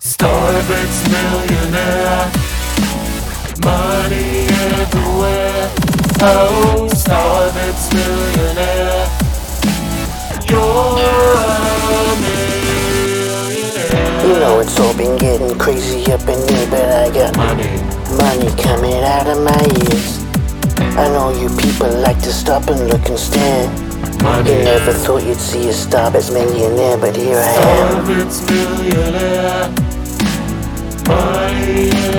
Starbits millionaire. Money everywhere. Oh, Starbits millionaire. You're a millionaire. You know it's all been getting crazy up in here, but I got Money, money coming out of my ears. I know you people like to stop and look and stare. You never thought you'd see a Starbits millionaire, but here I am. Starbits millionaire.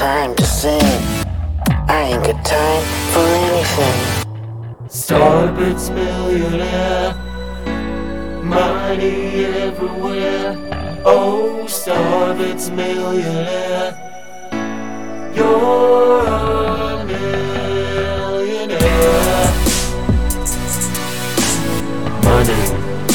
time to sing. I ain't got time for anything. Starbits millionaire. Money everywhere. Oh, Starbits millionaire. You're